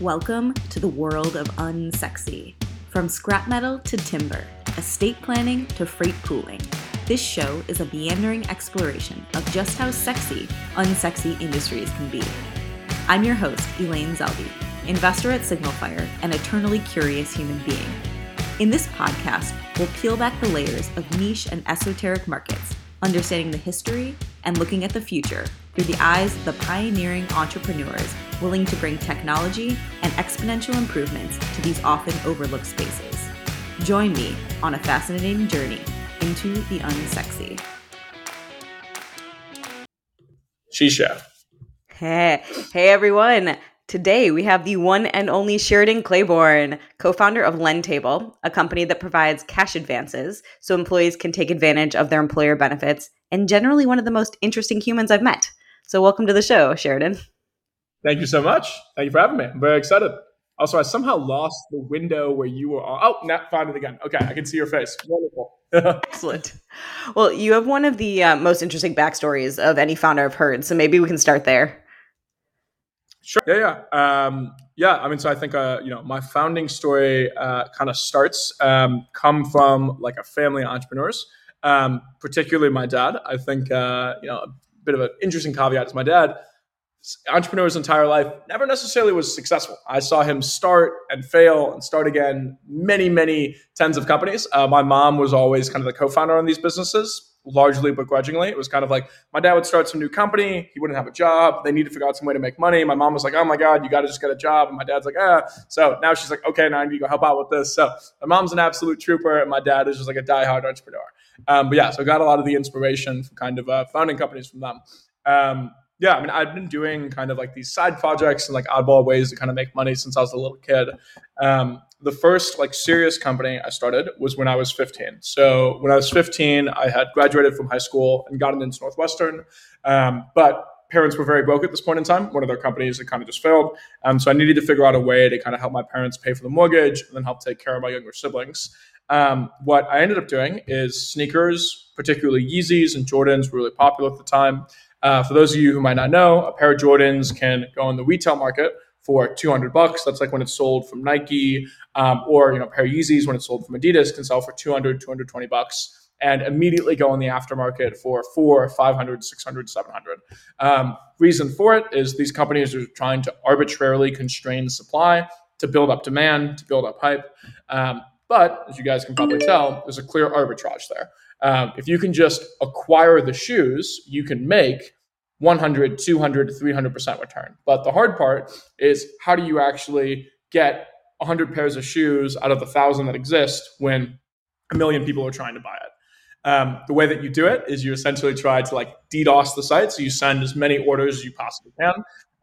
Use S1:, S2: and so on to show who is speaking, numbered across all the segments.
S1: Welcome to the world of unsexy. From scrap metal to timber, estate planning to freight pooling. This show is a meandering exploration of just how sexy unsexy industries can be. I'm your host, Elaine Zelby, investor at Signalfire and eternally curious human being. In this podcast, we'll peel back the layers of niche and esoteric markets, understanding the history and looking at the future through the eyes of the pioneering entrepreneurs willing to bring technology and exponential improvements to these often overlooked spaces. Join me on a fascinating journey into the unsexy.
S2: Shisha.
S1: Hey, hey everyone. Today we have the one and only Sheridan Clayborne, co-founder of LendTable, a company that provides cash advances so employees can take advantage of their employer benefits, and generally one of the most interesting humans I've met. So welcome to the show, Sheridan.
S2: Thank you so much. Thank you for having me. I'm very excited. Also, I somehow lost the window where you were on. Oh, now found it again. Okay, I can see your face. Wonderful.
S1: Excellent. Well, you have one of the uh, most interesting backstories of any founder I've heard, so maybe we can start there.
S2: Sure. Yeah, yeah, um, yeah. I mean, so I think uh, you know my founding story uh, kind of starts um, come from like a family of entrepreneurs, um, particularly my dad. I think uh, you know a bit of an interesting caveat is my dad entrepreneur's entire life never necessarily was successful. I saw him start and fail and start again many, many tens of companies. Uh, my mom was always kind of the co-founder on these businesses, largely begrudgingly. It was kind of like my dad would start some new company, he wouldn't have a job, they needed to figure out some way to make money. My mom was like, "Oh my god, you got to just get a job," and my dad's like, "Ah." So now she's like, "Okay, now I need to go help out with this." So my mom's an absolute trooper, and my dad is just like a diehard entrepreneur. Um, but yeah, so I got a lot of the inspiration from kind of uh, founding companies from them. Um, yeah, I mean, I've been doing kind of like these side projects and like oddball ways to kind of make money since I was a little kid. Um, the first like serious company I started was when I was 15. So when I was 15, I had graduated from high school and gotten into Northwestern, um, but parents were very broke at this point in time. One of their companies had kind of just failed, um, so I needed to figure out a way to kind of help my parents pay for the mortgage and then help take care of my younger siblings. Um, what I ended up doing is sneakers, particularly Yeezys and Jordans, were really popular at the time. Uh, for those of you who might not know, a pair of Jordans can go in the retail market for 200 bucks. That's like when it's sold from Nike, um, or you know, pair of Yeezys when it's sold from Adidas can sell for 200, 220 bucks. And immediately go in the aftermarket for four, 500, 600, 700. Um, reason for it is these companies are trying to arbitrarily constrain supply to build up demand, to build up hype. Um, but as you guys can probably tell, there's a clear arbitrage there. Um, if you can just acquire the shoes, you can make 100, 200, 300% return. But the hard part is how do you actually get 100 pairs of shoes out of the thousand that exist when a million people are trying to buy it? Um, the way that you do it is you essentially try to like DDoS the site. So you send as many orders as you possibly can.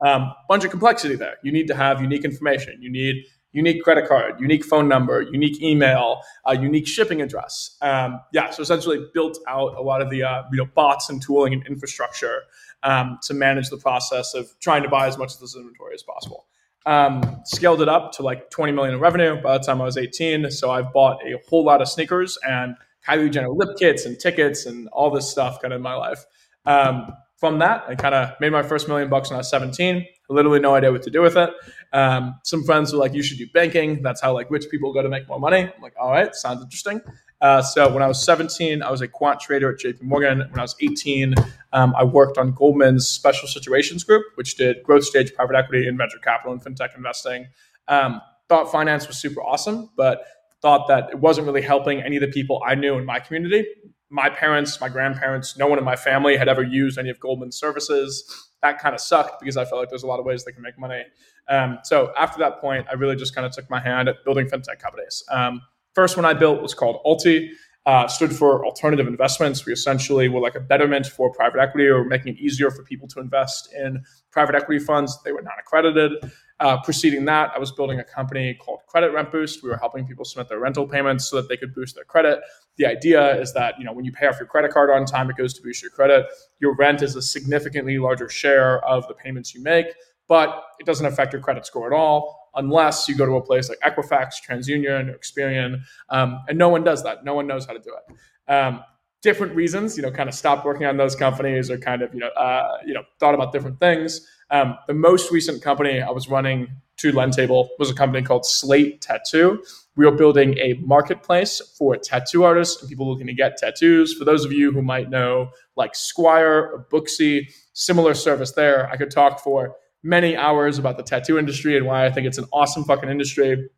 S2: Um, bunch of complexity there. You need to have unique information. You need unique credit card, unique phone number, unique email, a unique shipping address. Um, yeah, so essentially built out a lot of the uh, you know bots and tooling and infrastructure um, to manage the process of trying to buy as much of this inventory as possible. Um, scaled it up to like 20 million in revenue by the time I was 18. So I've bought a whole lot of sneakers and Kylie Jenner lip kits and tickets and all this stuff kind of in my life. Um, from that, I kind of made my first million bucks when I was 17. Literally no idea what to do with it. Um, some friends were like, "You should do banking. That's how like rich people go to make more money." I'm like, "All right, sounds interesting." Uh, so when I was 17, I was a quant trader at JP Morgan. When I was 18, um, I worked on Goldman's Special Situations Group, which did growth stage private equity and venture capital and fintech investing. Um, thought finance was super awesome, but thought that it wasn't really helping any of the people I knew in my community my parents, my grandparents, no one in my family had ever used any of Goldman's services. That kind of sucked because I felt like there's a lot of ways they can make money. Um, so after that point, I really just kind of took my hand at building fintech companies. Um, first one I built was called Alti. Uh, stood for alternative investments. We essentially were like a betterment for private equity or making it easier for people to invest in private equity funds. They were non accredited. Uh, preceding that, I was building a company called Credit Rent Boost. We were helping people submit their rental payments so that they could boost their credit. The idea is that you know when you pay off your credit card on time, it goes to boost your credit. Your rent is a significantly larger share of the payments you make, but it doesn't affect your credit score at all unless you go to a place like Equifax, TransUnion, or Experian, um, and no one does that. No one knows how to do it. Um, different reasons, you know, kind of stopped working on those companies or kind of you know uh, you know thought about different things. Um, the most recent company I was running to Lendtable was a company called Slate Tattoo. We were building a marketplace for tattoo artists and people looking to get tattoos. For those of you who might know, like Squire or Booksy, similar service there. I could talk for many hours about the tattoo industry and why I think it's an awesome fucking industry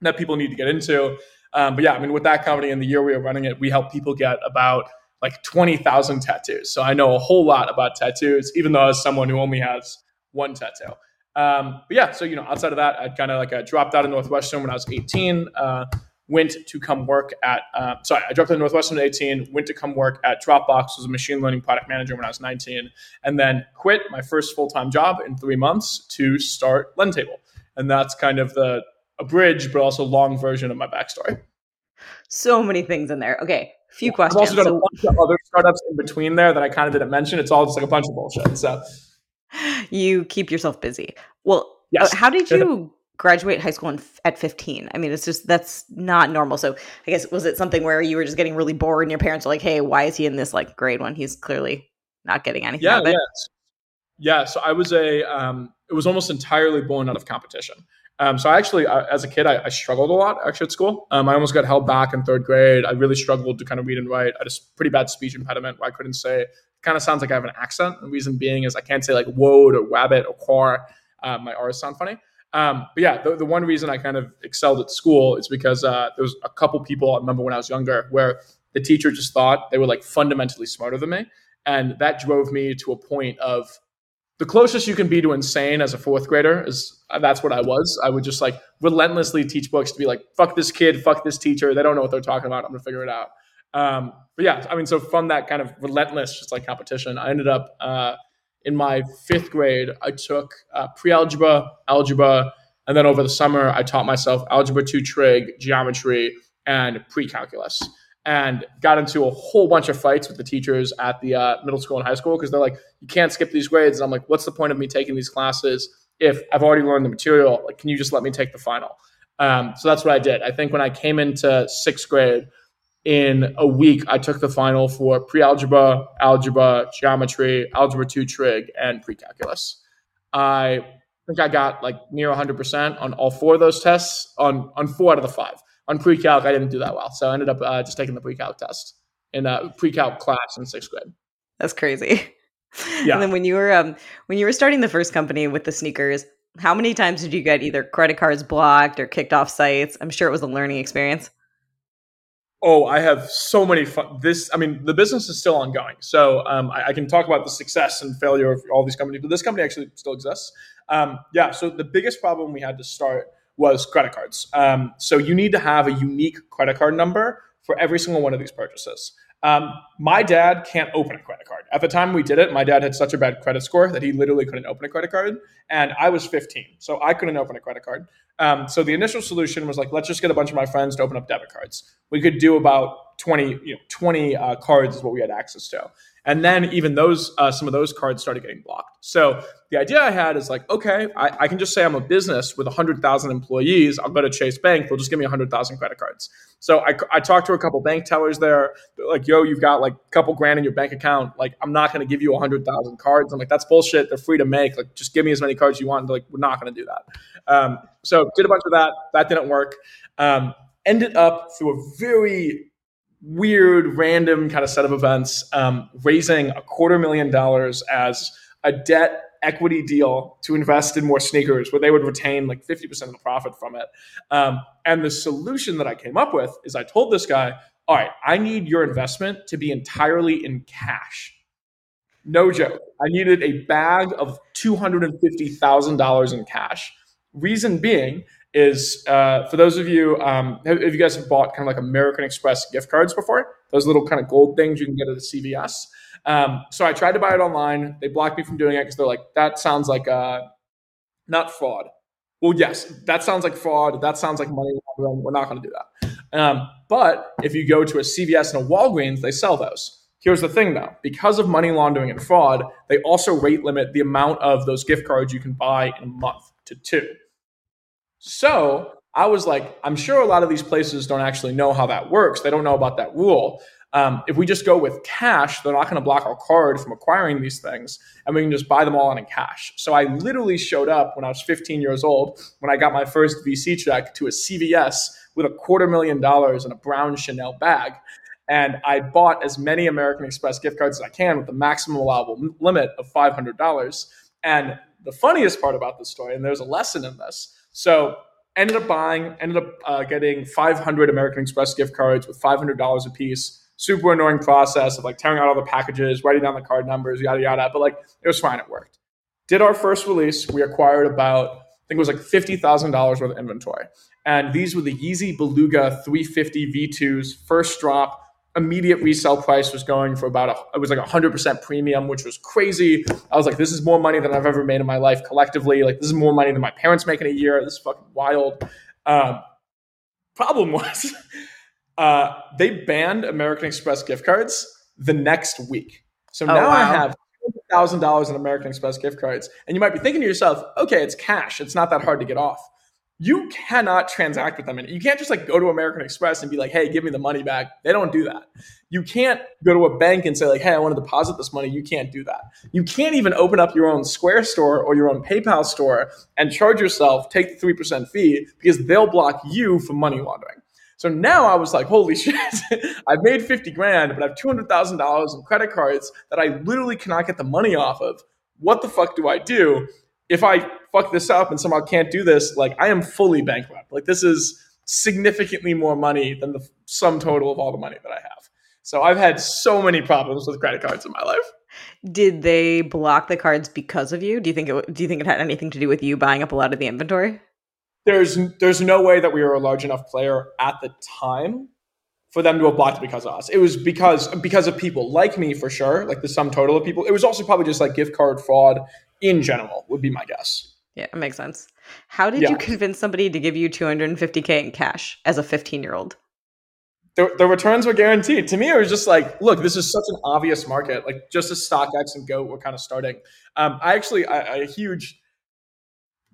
S2: that people need to get into. Um, but yeah, I mean, with that company in the year we were running it, we helped people get about like 20,000 tattoos. So I know a whole lot about tattoos, even though as someone who only has one tattoo. Um, but yeah, so, you know, outside of that, I kind of like I dropped out of Northwestern when I was 18, uh, went to come work at, uh, sorry, I dropped out of Northwestern at 18, went to come work at Dropbox, was a machine learning product manager when I was 19, and then quit my first full-time job in three months to start Lendtable. And that's kind of the abridged, but also long version of my backstory.
S1: So many things in there. Okay, few questions.
S2: I've also done so, a bunch of other startups in between there that I kind of didn't mention. It's all just like a bunch of bullshit. So
S1: you keep yourself busy. Well, uh, yes. How did you graduate high school in, at 15? I mean, it's just that's not normal. So I guess was it something where you were just getting really bored and your parents were like, "Hey, why is he in this like grade one? He's clearly not getting anything."
S2: Yeah, yeah, yeah. So I was a. Um, it was almost entirely born out of competition. Um, so I actually, uh, as a kid, I, I, struggled a lot actually at school. Um, I almost got held back in third grade. I really struggled to kind of read and write. I had a pretty bad speech impediment where I couldn't say. Kind of sounds like I have an accent. The reason being is I can't say like "woad" or "wabbit" or "car." Uh, my R's sound funny. Um, but yeah, the, the, one reason I kind of excelled at school is because uh, there was a couple people I remember when I was younger where the teacher just thought they were like fundamentally smarter than me, and that drove me to a point of the closest you can be to insane as a fourth grader is uh, that's what I was. I would just like relentlessly teach books to be like, fuck this kid, fuck this teacher. They don't know what they're talking about. I'm gonna figure it out. Um, but yeah, I mean, so from that kind of relentless, just like competition, I ended up uh, in my fifth grade. I took uh, pre-algebra, algebra, and then over the summer, I taught myself algebra two trig, geometry, and pre-calculus and got into a whole bunch of fights with the teachers at the uh, middle school and high school because they're like, you can't skip these grades. And I'm like, what's the point of me taking these classes if I've already learned the material? Like, can you just let me take the final? Um, so that's what I did. I think when I came into sixth grade, in a week, I took the final for pre-algebra, algebra, geometry, algebra two trig, and pre-calculus. I think I got like near 100% on all four of those tests on on four out of the five on pre-calc, I didn't do that well. So I ended up uh, just taking the pre-calc test in a pre-calc class in sixth grade.
S1: That's crazy. Yeah. And then when you were um, when you were starting the first company with the sneakers, how many times did you get either credit cards blocked or kicked off sites? I'm sure it was a learning experience.
S2: Oh, I have so many fun. This, I mean, the business is still ongoing. So um, I, I, can talk about the success and failure of all these companies, but this company actually still exists. Um, yeah. So the biggest problem we had to start was credit cards. Um, so you need to have a unique credit card number for every single one of these purchases. Um, my dad can't open a credit card. At the time we did it, my dad had such a bad credit score that he literally couldn't open a credit card. And I was 15, so I couldn't open a credit card. Um, so the initial solution was like, let's just get a bunch of my friends to open up debit cards. We could do about 20, you know, 20 uh, cards is what we had access to. And then even those, uh, some of those cards started getting blocked. So the idea I had is like, okay, I, I can just say I'm a business with 100,000 employees. I'll go to Chase Bank. They'll just give me 100,000 credit cards. So I, I talked to a couple bank tellers there. They're like, yo, you've got like a couple grand in your bank account. Like, I'm not going to give you 100,000 cards. I'm like, that's bullshit. They're free to make. Like, just give me as many cards you want. They're like, we're not going to do that. Um, so did a bunch of that. That didn't work. Um, ended up through a very weird, random kind of set of events, um, raising a quarter million dollars as a debt equity deal to invest in more sneakers where they would retain like 50% of the profit from it. Um, and the solution that I came up with is I told this guy, all right, I need your investment to be entirely in cash. No joke. I needed a bag of $250,000 in cash. Reason being is uh, for those of you, um, have, have, you guys have bought kind of like American Express gift cards before? Those little kind of gold things you can get at a CVS. Um, so I tried to buy it online. They blocked me from doing it because they're like, that sounds like uh, not fraud. Well, yes, that sounds like fraud. That sounds like money laundering. We're not going to do that. Um, but if you go to a CVS and a Walgreens, they sell those. Here's the thing though, because of money laundering and fraud, they also rate limit the amount of those gift cards you can buy in a month to two. So I was like, I'm sure a lot of these places don't actually know how that works. They don't know about that rule. Um, if we just go with cash, they're not going to block our card from acquiring these things, and we can just buy them all in cash. So I literally showed up when I was 15 years old, when I got my first VC check to a CVS with a quarter million dollars in a brown Chanel bag. And I bought as many American Express gift cards as I can with the maximum allowable limit of $500. And the funniest part about this story, and there's a lesson in this. So ended up buying, ended up uh, getting 500 American Express gift cards with $500 a piece. Super annoying process of like tearing out all the packages, writing down the card numbers, yada yada. But like it was fine, it worked. Did our first release, we acquired about I think it was like fifty thousand dollars worth of inventory, and these were the Yeezy Beluga 350 V2s, first drop immediate resale price was going for about a, it was like a hundred percent premium, which was crazy. I was like, this is more money than I've ever made in my life collectively. Like this is more money than my parents make in a year. This is fucking wild. Um, problem was, uh, they banned American Express gift cards the next week. So oh, now wow. I have thousand dollars in American Express gift cards, and you might be thinking to yourself, okay, it's cash. It's not that hard to get off you cannot transact with them. And you can't just like go to American Express and be like, hey, give me the money back. They don't do that. You can't go to a bank and say, like, hey, I want to deposit this money. You can't do that. You can't even open up your own Square store or your own PayPal store and charge yourself, take the 3% fee because they'll block you from money laundering. So now I was like, holy shit, I've made 50 grand, but I have $200,000 in credit cards that I literally cannot get the money off of. What the fuck do I do? If I fuck this up and somehow can't do this, like I am fully bankrupt. Like this is significantly more money than the sum total of all the money that I have. So I've had so many problems with credit cards in my life.
S1: Did they block the cards because of you? Do you think it do you think it had anything to do with you buying up a lot of the inventory?
S2: There's there's no way that we were a large enough player at the time for them to have blocked it because of us. It was because because of people like me for sure, like the sum total of people. It was also probably just like gift card fraud in general would be my guess.
S1: Yeah, it makes sense. How did yeah. you convince somebody to give you 250k in cash as a 15 year old?
S2: The, the returns were guaranteed. To me, it was just like, look, this is such an obvious market. Like just as StockX and Goat were kind of starting. Um, I actually, I, I a huge.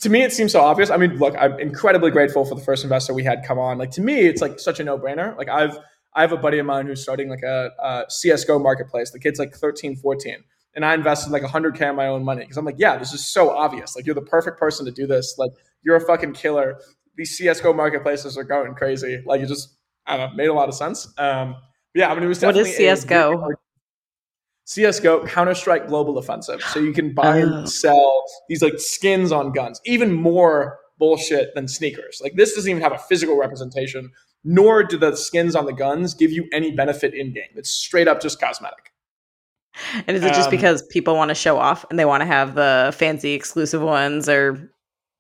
S2: To me, it seems so obvious. I mean, look, I'm incredibly grateful for the first investor we had come on. Like to me, it's like such a no brainer. Like I've I have a buddy of mine who's starting like a, a CS:GO marketplace. The kid's like 13, 14 and I invested like 100k of my own money because I'm like, yeah, this is so obvious. Like you're the perfect person to do this. Like you're a fucking killer. These CS:GO marketplaces are going crazy. Like it just, I don't know, made a lot of sense. Um, yeah, I mean, it was definitely.
S1: What is CS:GO?
S2: CS:GO Counter Strike Global Offensive. So you can buy oh. and sell these like skins on guns. Even more bullshit than sneakers. Like this doesn't even have a physical representation. Nor do the skins on the guns give you any benefit in game. It's straight up just cosmetic.
S1: And is it just um, because people want to show off and they want to have the fancy exclusive ones or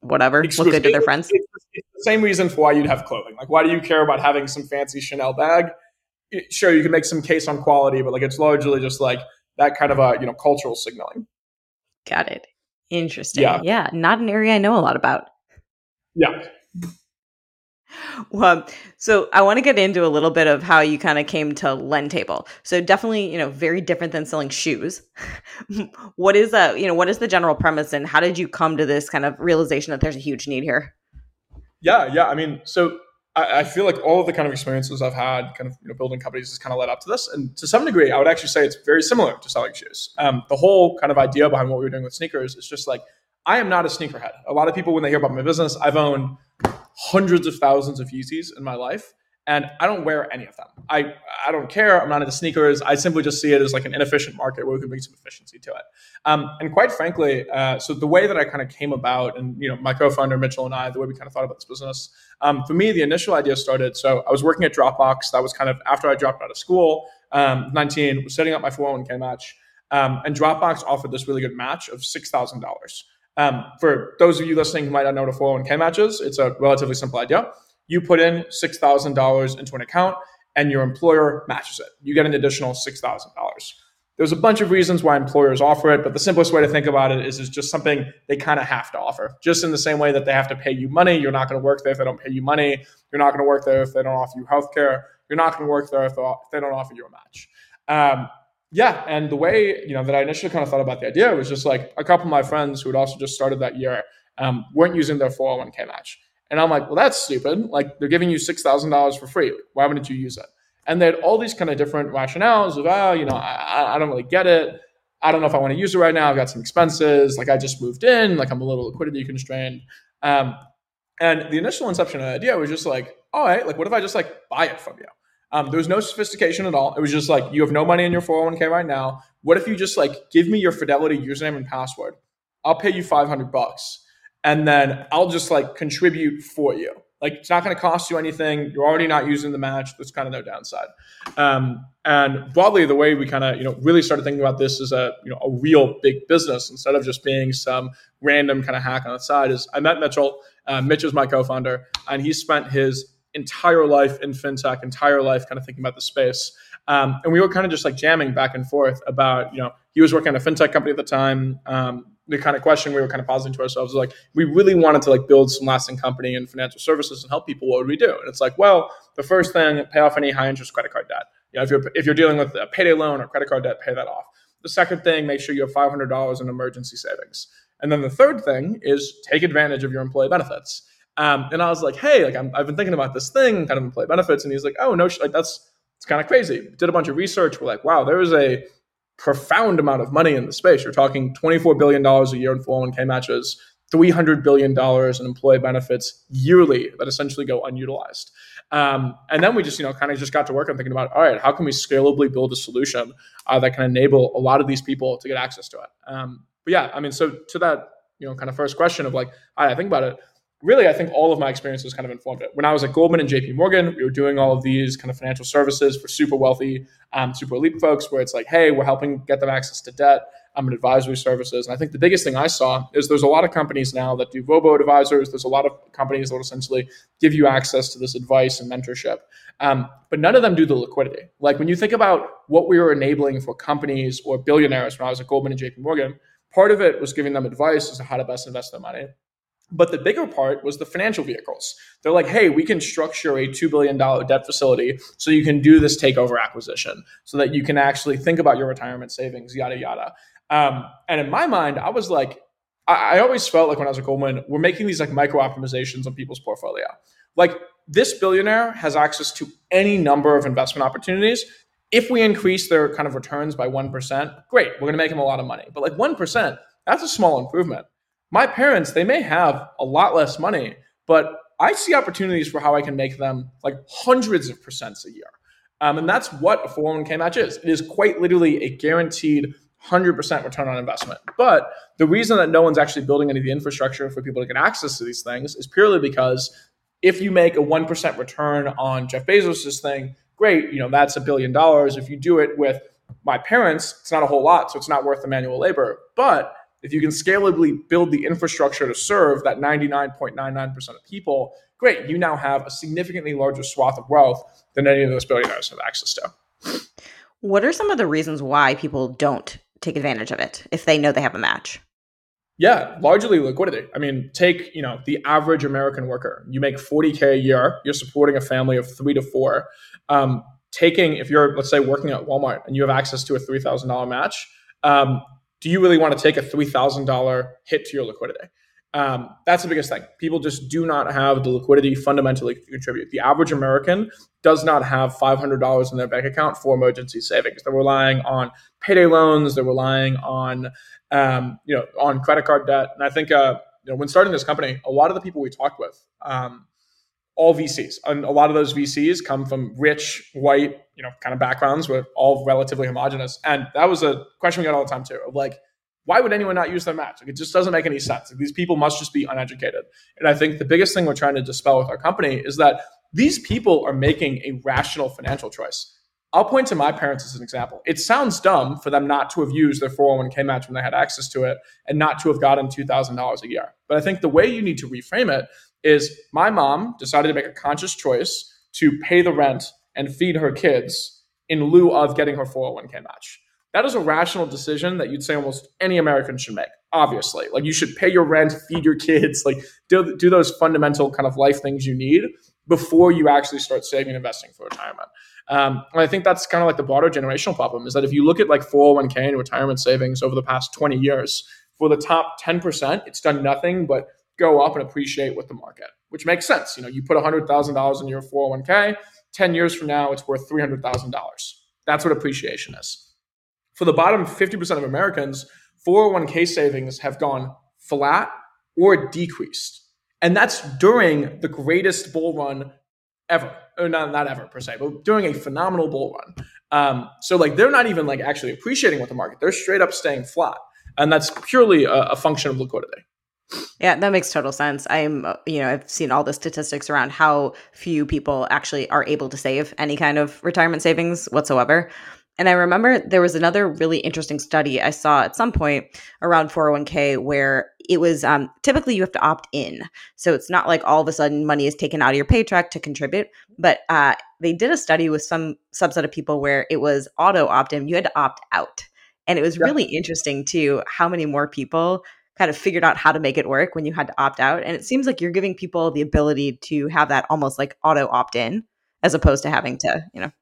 S1: whatever exclusive. look good to their friends?
S2: It's, it's, the same reason for why you'd have clothing. Like, why do you care about having some fancy Chanel bag? Sure, you can make some case on quality, but like it's largely just like that kind of a you know cultural signaling.
S1: Got it. Interesting. Yeah. yeah, not an area I know a lot about.
S2: Yeah.
S1: Well, so I want to get into a little bit of how you kind of came to Lendtable. So definitely, you know, very different than selling shoes. what is a, You know, what is the general premise, and how did you come to this kind of realization that there's a huge need here?
S2: Yeah, yeah. I mean, so I, I feel like all of the kind of experiences I've had, kind of you know, building companies, has kind of led up to this, and to some degree, I would actually say it's very similar to selling shoes. Um, the whole kind of idea behind what we were doing with sneakers is just like I am not a sneakerhead. A lot of people, when they hear about my business, I've owned hundreds of thousands of Yeezys in my life, and I don't wear any of them. I I don't care. I'm not into sneakers. I simply just see it as like an inefficient market where we can bring some efficiency to it. Um, and quite frankly, uh, so the way that I kind of came about, and you know, my co-founder Mitchell and I, the way we kind of thought about this business, um, for me, the initial idea started. So I was working at Dropbox. That was kind of after I dropped out of school, um, 19, was setting up my 401k match, um, and Dropbox offered this really good match of six thousand dollars. Um, for those of you listening who might not know what a 401k match is, it's a relatively simple idea. You put in $6,000 into an account and your employer matches it. You get an additional $6,000. There's a bunch of reasons why employers offer it, but the simplest way to think about it is it's just something they kind of have to offer. Just in the same way that they have to pay you money, you're not going to work there if they don't pay you money. You're not going to work there if they don't offer you healthcare. You're not going to work there if they don't offer you a match. Um, yeah, and the way you know that I initially kind of thought about the idea was just like a couple of my friends who had also just started that year um, weren't using their 401k match, and I'm like, well, that's stupid. Like they're giving you six thousand dollars for free. Why wouldn't you use it? And they had all these kind of different rationales of, oh, you know, I, I don't really get it. I don't know if I want to use it right now. I've got some expenses. Like I just moved in. Like I'm a little liquidity constrained. Um, and the initial inception of the idea was just like, all right, like what if I just like buy it from you? Um, there was no sophistication at all. It was just like you have no money in your 401k right now. What if you just like give me your Fidelity username and password? I'll pay you 500 bucks and then I'll just like contribute for you. Like it's not going to cost you anything. You're already not using the match. There's kind of no downside. Um, and broadly, the way we kind of you know really started thinking about this as a you know a real big business instead of just being some random kind of hack on the side is I met Mitchell. Uh, Mitch is my co-founder, and he spent his entire life in fintech, entire life kind of thinking about the space. Um, and we were kind of just like jamming back and forth about, you know, he was working at a fintech company at the time. Um, the kind of question we were kind of posing to ourselves like, we really wanted to like build some lasting company in financial services and help people. What would we do? And it's like, well, the first thing, pay off any high interest credit card debt. You know, if you're if you're dealing with a payday loan or credit card debt, pay that off. The second thing, make sure you have five hundred dollars in emergency savings. And then the third thing is take advantage of your employee benefits. Um, and I was like, hey, like i have been thinking about this thing, kind of employee benefits. And he's like, oh no, like that's it's kind of crazy. Did a bunch of research. We're like, wow, there is a profound amount of money in the space. You're talking twenty four billion dollars a year in 401k matches, three hundred billion dollars in employee benefits yearly that essentially go unutilized. Um, and then we just, you know, kind of just got to work on thinking about, all right, how can we scalably build a solution uh, that can enable a lot of these people to get access to it? Um, but yeah, I mean, so to that, you know, kind of first question of like, I think about it really, I think all of my experiences kind of informed it. When I was at Goldman and JP Morgan, we were doing all of these kind of financial services for super wealthy, um, super elite folks where it's like, hey, we're helping get them access to debt. I'm an advisory services. And I think the biggest thing I saw is there's a lot of companies now that do robo advisors. There's a lot of companies that will essentially give you access to this advice and mentorship. Um, but none of them do the liquidity. Like when you think about what we were enabling for companies or billionaires when I was at Goldman and JP Morgan, part of it was giving them advice as to how to best invest their money. But the bigger part was the financial vehicles. They're like, hey, we can structure a $2 billion debt facility so you can do this takeover acquisition so that you can actually think about your retirement savings, yada, yada. Um, and in my mind, I was like, I, always felt like when I was at Goldman, we're making these like micro optimizations on people's portfolio. Like this billionaire has access to any number of investment opportunities. If we increase their kind of returns by 1%, great, we're going to make them a lot of money. But like 1%, that's a small improvement my parents, they may have a lot less money, but I see opportunities for how I can make them like hundreds of percents a year. Um, and that's what a 401k match is. It is quite literally a guaranteed 100% return on investment. But the reason that no one's actually building any of the infrastructure for people to get access to these things is purely because if you make a 1% return on Jeff Bezos' thing, great, you know, that's a billion dollars. If you do it with my parents, it's not a whole lot, so it's not worth the manual labor. But if you can scalably build the infrastructure to serve that 99.99% of people, great, you now have a significantly larger swath of wealth than any of those billionaires have access to.
S1: What are some of the reasons why people don't take advantage of it if they know they have a match?
S2: Yeah, largely liquidity. I mean, take, you know, the average American worker. You make 40K a year, you're supporting a family of three to four. Um, taking, if you're, let's say, working at Walmart and you have access to a $3,000 match, um, do you really want to take a $3,000 hit to your liquidity? Um, that's the biggest thing. People just do not have the liquidity fundamentally to contribute. The average American does not have $500 in their bank account for emergency savings. They're relying on payday loans. They're relying on, um, you know, on credit card debt. And I think, uh, you know, when starting this company, a lot of the people we talked with, um, all VCs. And a lot of those VCs come from rich, white, you know, kind of backgrounds with all relatively homogenous. And that was a question we got all the time too of like, why would anyone not use their match? Like, it just doesn't make any sense. Like, these people must just be uneducated. And I think the biggest thing we're trying to dispel with our company is that these people are making a rational financial choice. I'll point to my parents as an example. It sounds dumb for them not to have used their 401k match when they had access to it and not to have gotten $2,000 a year. But I think the way you need to reframe it is my mom decided to make a conscious choice to pay the rent and feed her kids in lieu of getting her 401k match. That is a rational decision that you'd say almost any American should make. Obviously, like you should pay your rent, feed your kids, like do, do those fundamental kind of life things you need before you actually start saving and investing for retirement. Um, and I think that's kind of like the broader generational problem is that if you look at like 401k and retirement savings over the past 20 years, for the top 10%, it's done nothing but go up and appreciate with the market, which makes sense. You know, you put $100,000 in your 401k, 10 years from now, it's worth $300,000. That's what appreciation is. For the bottom 50% of Americans, 401k savings have gone flat or decreased. And that's during the greatest bull run ever. Or not, not ever per se, but during a phenomenal bull run. Um, so like they're not even like actually appreciating with the market. They're straight up staying flat. And that's purely a, a function of liquidity.
S1: Yeah, that makes total sense. I'm, uh, you know, I've seen all the statistics around how few people actually are able to save any kind of retirement savings whatsoever. And I remember there was another really interesting study I saw at some point around 401k where it was um, typically you have to opt in. So it's not like all of a sudden money is taken out of your paycheck to contribute. But uh, they did a study with some subset of people where it was auto opt in, you had to opt out. And it was yeah. really interesting too how many more people kind of figured out how to make it work when you had to opt out. And it seems like you're giving people the ability to have that almost like auto opt in as opposed to having to, you know.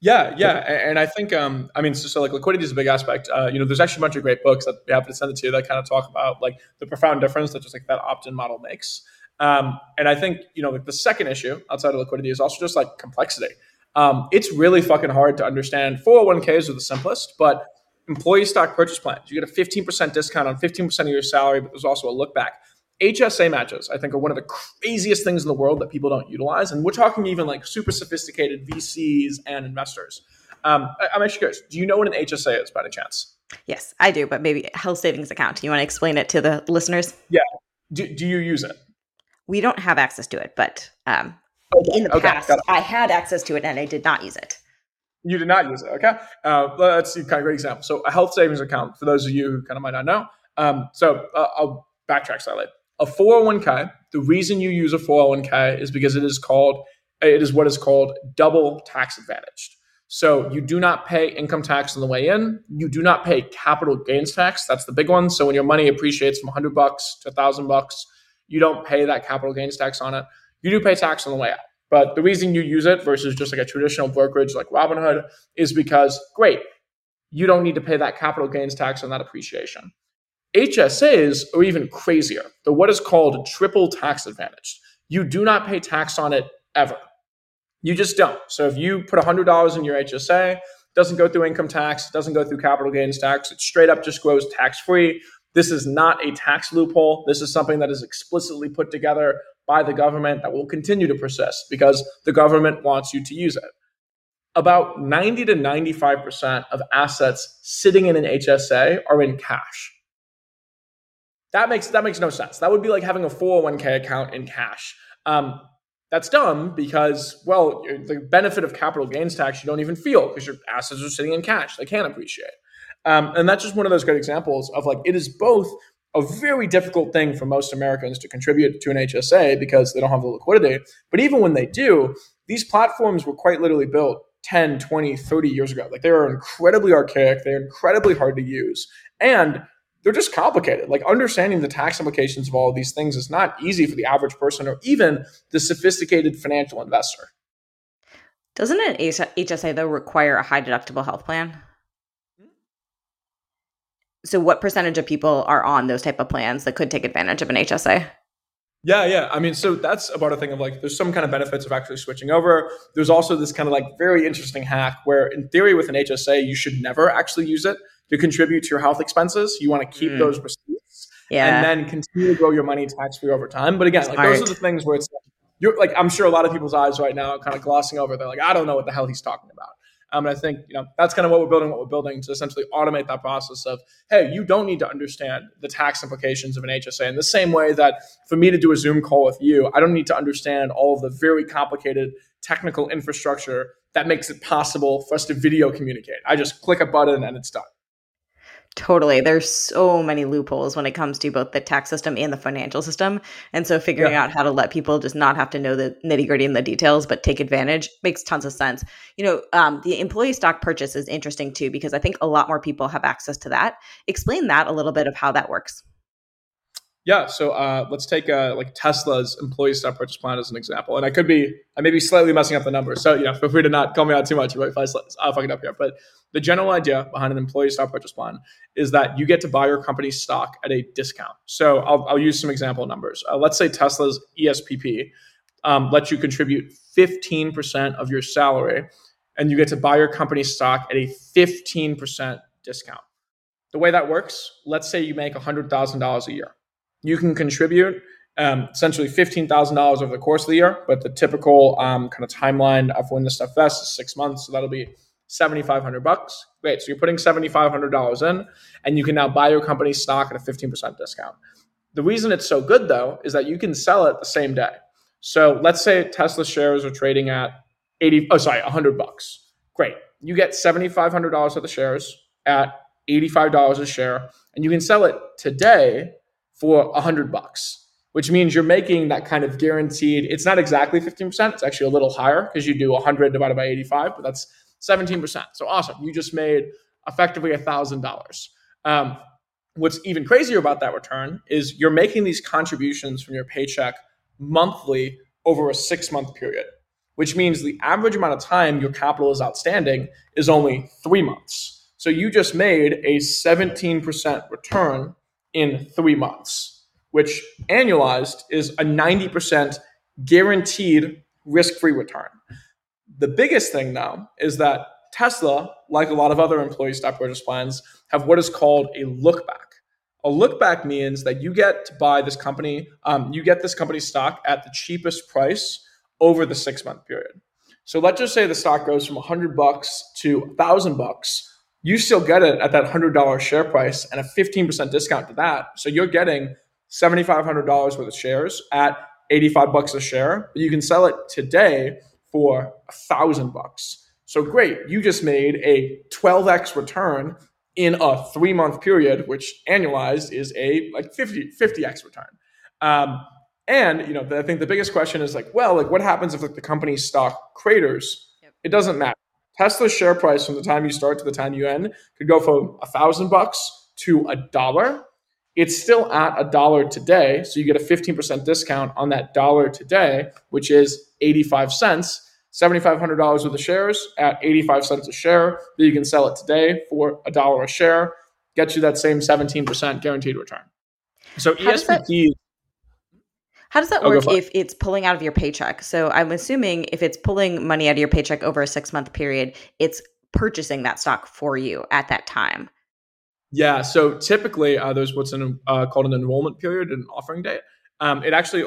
S2: Yeah, yeah, and I think um, I mean, so, so, like liquidity is a big aspect. Uh, you know, there's actually a bunch of great books that we have to send it to you that kind of talk about like the profound difference that just like that opt-in model makes. Um, and I think you know, like the second issue outside of liquidity is also just like complexity. Um, it's really fucking hard to understand. 401ks are the simplest, but employee stock purchase plans. You get a 15% discount on 15% of your salary, but there's also a look back. HSA matches, I think, are one of the craziest things in the world that people don't utilize. And we're talking even like super sophisticated VCs and investors. Um, I, am actually curious, do you know what an HSA is by any chance?
S1: Yes, I do, but maybe health savings account. Do you want to explain it to the listeners?
S2: Yeah. Do, do you use it?
S1: We don't have access to it, but um, okay. in the okay. past, I had access to it and I did not use it.
S2: You did not use it. Okay. Uh, let's see, kind of great example. So a health savings account, for those of you who kind of might not know. Um, so uh, I'll backtrack slightly. A 401k, the reason you use a 401k is because it is called, it is what is called double tax advantaged. So you do not pay income tax on the way in. You do not pay capital gains tax. That's the big one. So when your money appreciates from 100 bucks to 1,000 bucks, you don't pay that capital gains tax on it. You do pay tax on the way out. But the reason you use it versus just like a traditional brokerage like Robinhood is because, great, you don't need to pay that capital gains tax on that appreciation. HSAs are even crazier. They're what is called triple tax advantage. You do not pay tax on it ever. You just don't. So if you put $100 in your HSA, it doesn't go through income tax, doesn't go through capital gains tax, it straight up just grows tax free. This is not a tax loophole. This is something that is explicitly put together by the government that will continue to persist because the government wants you to use it. About 90 to 95% of assets sitting in an HSA are in cash. That makes that makes no sense. That would be like having a 401k account in cash. Um, that's dumb because, well, the benefit of capital gains tax you don't even feel because your assets are sitting in cash. They can't appreciate. Um, and that's just one of those great examples of like it is both a very difficult thing for most Americans to contribute to an HSA because they don't have the liquidity. But even when they do, these platforms were quite literally built 10, 20, 30 years ago. Like they are incredibly archaic, they're incredibly hard to use, and they're just complicated. Like understanding the tax implications of all of these things is not easy for the average person or even the sophisticated financial investor.
S1: Doesn't an HSA though require a high deductible health plan? So what percentage of people are on those type of plans that could take advantage of an HSA?
S2: Yeah, yeah. I mean, so that's about a thing of like, there's some kind of benefits of actually switching over. There's also this kind of like very interesting hack where, in theory, with an HSA, you should never actually use it to contribute to your health expenses. You want to keep mm. those receipts yeah. and then continue to grow your money tax free over time. But again, like those are the things where it's you're like, I'm sure a lot of people's eyes right now are kind of glossing over. They're like, I don't know what the hell he's talking about. Um, and I think you know that's kind of what we're building. What we're building to essentially automate that process of, hey, you don't need to understand the tax implications of an HSA in the same way that for me to do a Zoom call with you, I don't need to understand all of the very complicated technical infrastructure that makes it possible for us to video communicate. I just click a button and it's done.
S1: Totally. There's so many loopholes when it comes to both the tax system and the financial system. And so figuring yeah. out how to let people just not have to know the nitty gritty and the details, but take advantage makes tons of sense. You know, um, the employee stock purchase is interesting too, because I think a lot more people have access to that. Explain that a little bit of how that works.
S2: Yeah, so uh, let's take uh, like Tesla's employee stock purchase plan as an example, and I could be I may be slightly messing up the numbers, so you know feel free to not call me out too much if I uh, fuck it up here. But the general idea behind an employee stock purchase plan is that you get to buy your company's stock at a discount. So I'll, I'll use some example numbers. Uh, let's say Tesla's ESPP um, lets you contribute 15% of your salary and you get to buy your company stock at a 15% discount. The way that works, let's say you make $100,000 a year. You can contribute um, essentially $15,000 over the course of the year, but the typical um, kind of timeline of when this stuff vests is six months. So that'll be 7,500 bucks. Great. So you're putting $7,500 in and you can now buy your company stock at a 15% discount. The reason it's so good though is that you can sell it the same day. So let's say Tesla shares are trading at 80, oh, sorry, 100 bucks. Great. You get $7,500 of the shares at $85 a share and you can sell it today for 100 bucks which means you're making that kind of guaranteed. It's not exactly 15%. It's actually a little higher because you do 100 divided by 85, but that's 17%. So awesome. You just made effectively $1,000. Um, what's even crazier about that return is you're making these contributions from your paycheck monthly over a six month period, which means the average amount of time your capital is outstanding is only three months. So you just made a 17% return in three months which annualized is a 90% guaranteed risk free return. The biggest thing, now is that Tesla, like a lot of other employee stock purchase plans, have what is called a look back. A look back means that you get to buy this company, um, you get this company stock at the cheapest price over the six month period. So let's just say the stock goes from 100 bucks to 1,000 bucks. You still get it at that $100 share price and a 15% discount to that. So you're getting $7,500 worth of shares at 85 bucks a share, but you can sell it today for a thousand bucks. So great, you just made a 12x return in a three month period, which annualized is a like 50 50x return. Um, and you know, I think the biggest question is like, well, like what happens if like the company's stock craters? Yep. It doesn't matter. Tesla's share price from the time you start to the time you end could go from a thousand bucks to a dollar it's still at a dollar today. So you get a 15% discount on that dollar today, which is 85 cents. $7,500 worth of shares at 85 cents a share. that you can sell it today for a dollar a share, gets you that same 17% guaranteed return. So
S3: how ESPP. How does that oh, work if it's pulling out of your paycheck? So I'm assuming if it's pulling money out of your paycheck over a six month period, it's purchasing that stock for you at that time.
S2: Yeah. So typically, uh, there's what's an, uh, called an enrollment period, an offering date. Um, it actually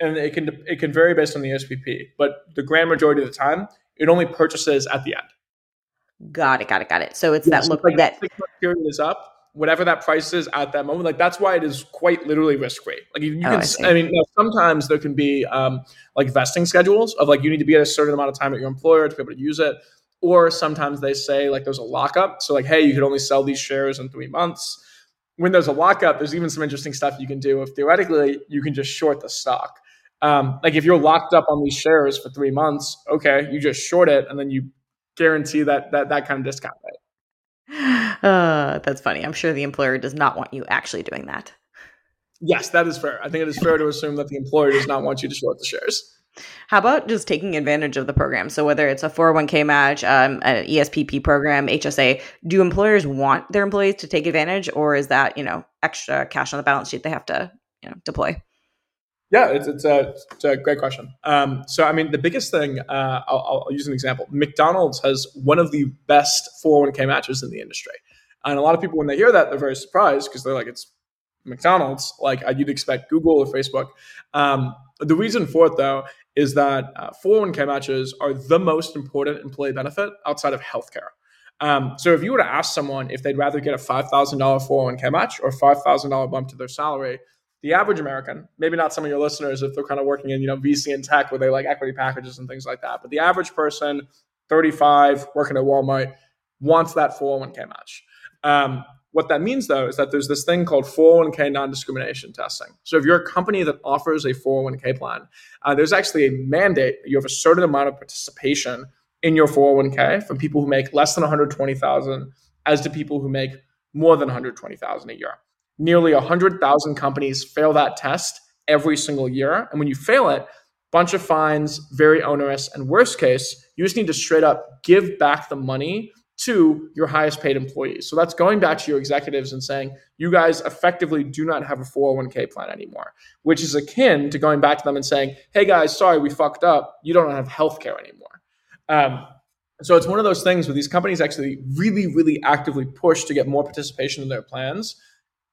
S2: and it can it can vary based on the ESPP, but the grand majority of the time, it only purchases at the end.
S3: Got it. Got it. Got it. So it's yeah, that so look like that
S2: period is up. Whatever that price is at that moment, like that's why it is quite literally risk free. Like you, you oh, can, I, I mean, you know, sometimes there can be um, like vesting schedules of like you need to be at a certain amount of time at your employer to be able to use it. Or sometimes they say like there's a lockup. So like, hey, you could only sell these shares in three months. When there's a lockup, there's even some interesting stuff you can do. If theoretically you can just short the stock. Um, like if you're locked up on these shares for three months, okay, you just short it and then you guarantee that that that kind of discount rate.
S3: Uh, that's funny. I'm sure the employer does not want you actually doing that.
S2: Yes, that is fair. I think it is fair to assume that the employer does not want you to short the shares.
S3: How about just taking advantage of the program? So whether it's a 401k match, um, an ESPP program, HSA, do employers want their employees to take advantage, or is that you know extra cash on the balance sheet they have to you know deploy?
S2: Yeah, it's, it's, a, it's a great question. Um, so, I mean, the biggest thing, uh, I'll, I'll, use an example. McDonald's has one of the best 401k matches in the industry. And a lot of people, when they hear that, they're very surprised because they're like, it's McDonald's. Like, you'd expect Google or Facebook. Um, the reason for it, though, is that uh, 401k matches are the most important employee benefit outside of healthcare. Um, so if you were to ask someone if they'd rather get a $5,000 401k match or $5,000 bump to their salary, the average American, maybe not some of your listeners if they're kind of working in, you know, VC and tech where they like equity packages and things like that, but the average person, 35, working at Walmart, wants that 401k match. Um, what that means, though, is that there's this thing called 401k non discrimination testing. So, if you're a company that offers a 401k plan, uh, there's actually a mandate you have a certain amount of participation in your 401k from people who make less than 120,000 as to people who make more than 120,000 a year. Nearly 100,000 companies fail that test every single year, and when you fail it, bunch of fines, very onerous, and worst case, you just need to straight up give back the money to your highest paid employees. So that's going back to your executives and saying, you guys effectively do not have a 401k plan anymore, which is akin to going back to them and saying, hey guys, sorry, we fucked up. You don't have healthcare anymore. Um, so it's one of those things where these companies actually really, really actively push to get more participation in their plans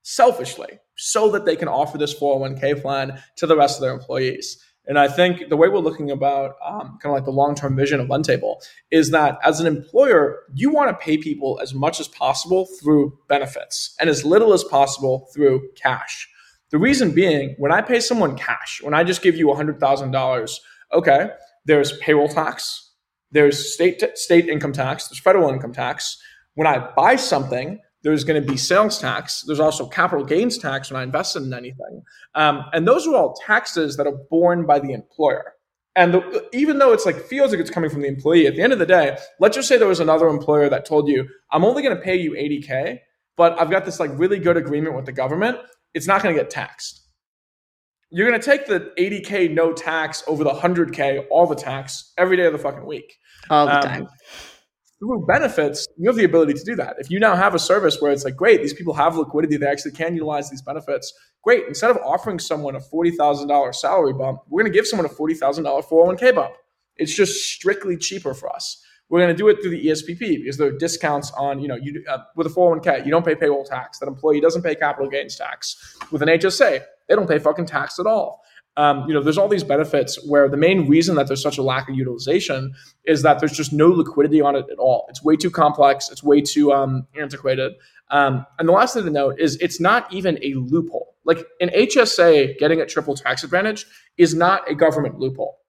S2: selfishly so that they can offer this 401k plan to the rest of their employees. And I think the way we're looking about um, kind of like the long term vision of Lendtable is that as an employer, you want to pay people as much as possible through benefits and as little as possible through cash. The reason being, when I pay someone cash, when I just give you $100,000, okay, there's payroll tax, there's state state income tax, there's federal income tax. When I buy something, there's going to be sales tax. There's also capital gains tax when I invest in anything. Um, and those are all taxes that are borne by the employer. And the, even though it's like feels like it's coming from the employee, at the end of the day, let's just say there was another employer that told you, I'm only going to pay you 80K, but I've got this like really good agreement with the government. It's not going to get taxed. You're going to take the 80K no tax over the 100K, all the tax every day of the fucking week.
S1: All the um, time
S2: through benefits, you have the ability to do that. If you now have a service where it's like, great, these people have liquidity, they actually can utilize these benefits. Great. Instead of offering someone a $40,000 salary bump, we're going to give someone a $40,000 401k bump. It's just strictly cheaper for us. We're going to do it through the ESPP because there are discounts on, you know, you uh, with a 401k, you don't pay payroll tax. That employee doesn't pay capital gains tax. With an HSA, they don't pay fucking tax at all um, you know, there's all these benefits where the main reason that there's such a lack of utilization is that there's just no liquidity on it at all. It's way too complex. It's way too um, antiquated. Um, and the last thing to note is it's not even a loophole. Like an HSA getting a triple tax advantage is not a government loophole.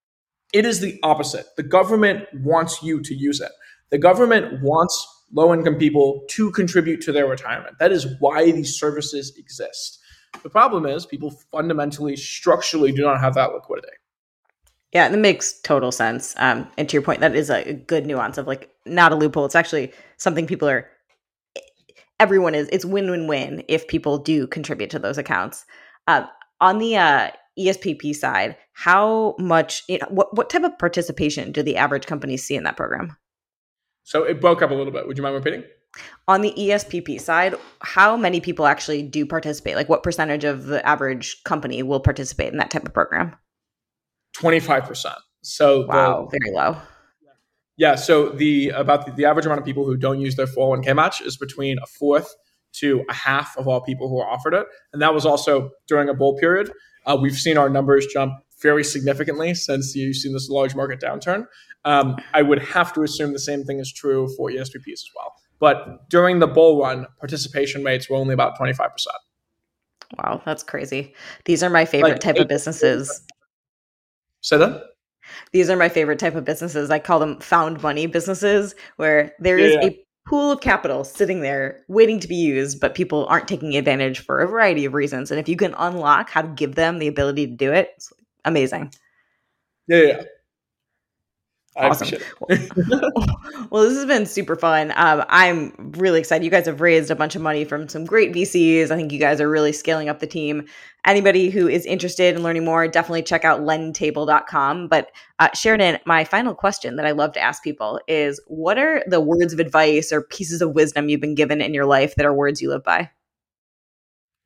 S2: It is the opposite. The government wants you to use it. The government wants low income people to contribute to their retirement. That is why these services exist. The problem is people fundamentally, structurally do not have that liquidity.
S1: Yeah, that makes total sense. Um, and to your point, that is a good nuance of like not a loophole. It's actually something people are. Everyone is. It's win win win if people do contribute to those accounts. Uh, on the uh, ESPP side, how much? You know, what what type of participation do the average companies see in that program?
S2: So it broke up a little bit. Would you mind repeating?
S1: On the ESPP side, how many people actually do participate? Like, what percentage of the average company will participate in that type of program?
S2: 25%. So,
S1: wow, the, very low.
S2: Yeah. So, the about the, the average amount of people who don't use their 401k match is between a fourth to a half of all people who are offered it. And that was also during a bull period. Uh, we've seen our numbers jump very significantly since you've seen this large market downturn. Um, I would have to assume the same thing is true for ESPPs as well. But during the bull run, participation rates were only about 25%.
S1: Wow, that's crazy. These are my favorite like, type of businesses.
S2: Say that?
S1: These are my favorite type of businesses. I call them found money businesses, where there is yeah. a pool of capital sitting there waiting to be used, but people aren't taking advantage for a variety of reasons. And if you can unlock how to give them the ability to do it, amazing.
S2: Yeah, yeah.
S1: Awesome. well, this has been super fun. Um, I'm really excited. You guys have raised a bunch of money from some great VCs. I think you guys are really scaling up the team. Anybody who is interested in learning more, definitely check out lendtable.com. But uh, Sheridan, my final question that I love to ask people is what are the words of advice or pieces of wisdom you've been given in your life that are words you live by?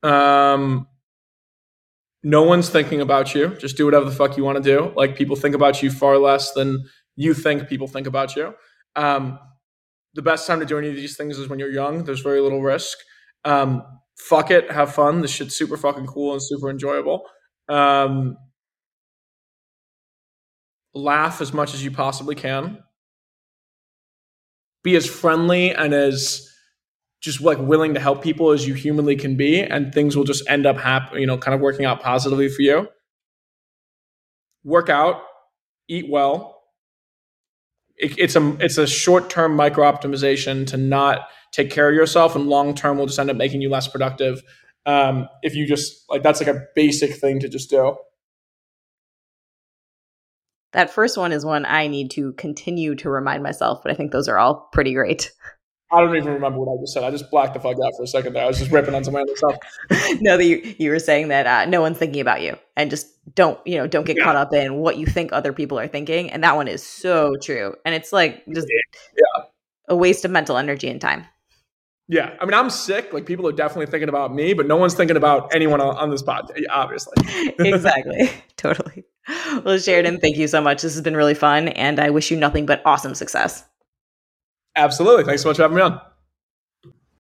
S2: Um, no one's thinking about you. Just do whatever the fuck you want to do. Like people think about you far less than you think people think about you. Um, the best time to do any of these things is when you're young. There's very little risk. Um, fuck it, have fun. This shit's super fucking cool and super enjoyable. Um, laugh as much as you possibly can. Be as friendly and as just like willing to help people as you humanly can be, and things will just end up hap- you know, kind of working out positively for you. Work out, eat well, it, it's a it's a short term micro optimization to not take care of yourself, and long term will just end up making you less productive. Um, if you just like that's like a basic thing to just do.
S1: That first one is one I need to continue to remind myself, but I think those are all pretty great.
S2: I don't even remember what I just said. I just blacked the fuck out for a second there. I was just ripping on some random stuff.
S1: no, that you, you were saying that uh, no one's thinking about you, and just don't you know don't get yeah. caught up in what you think other people are thinking. And that one is so true. And it's like just
S2: yeah.
S1: a waste of mental energy and time.
S2: Yeah, I mean, I'm sick. Like people are definitely thinking about me, but no one's thinking about anyone on, on this pod. Obviously,
S1: exactly, totally. Well, Sheridan, thank you so much. This has been really fun, and I wish you nothing but awesome success.
S2: Absolutely. Thanks so much for having me on.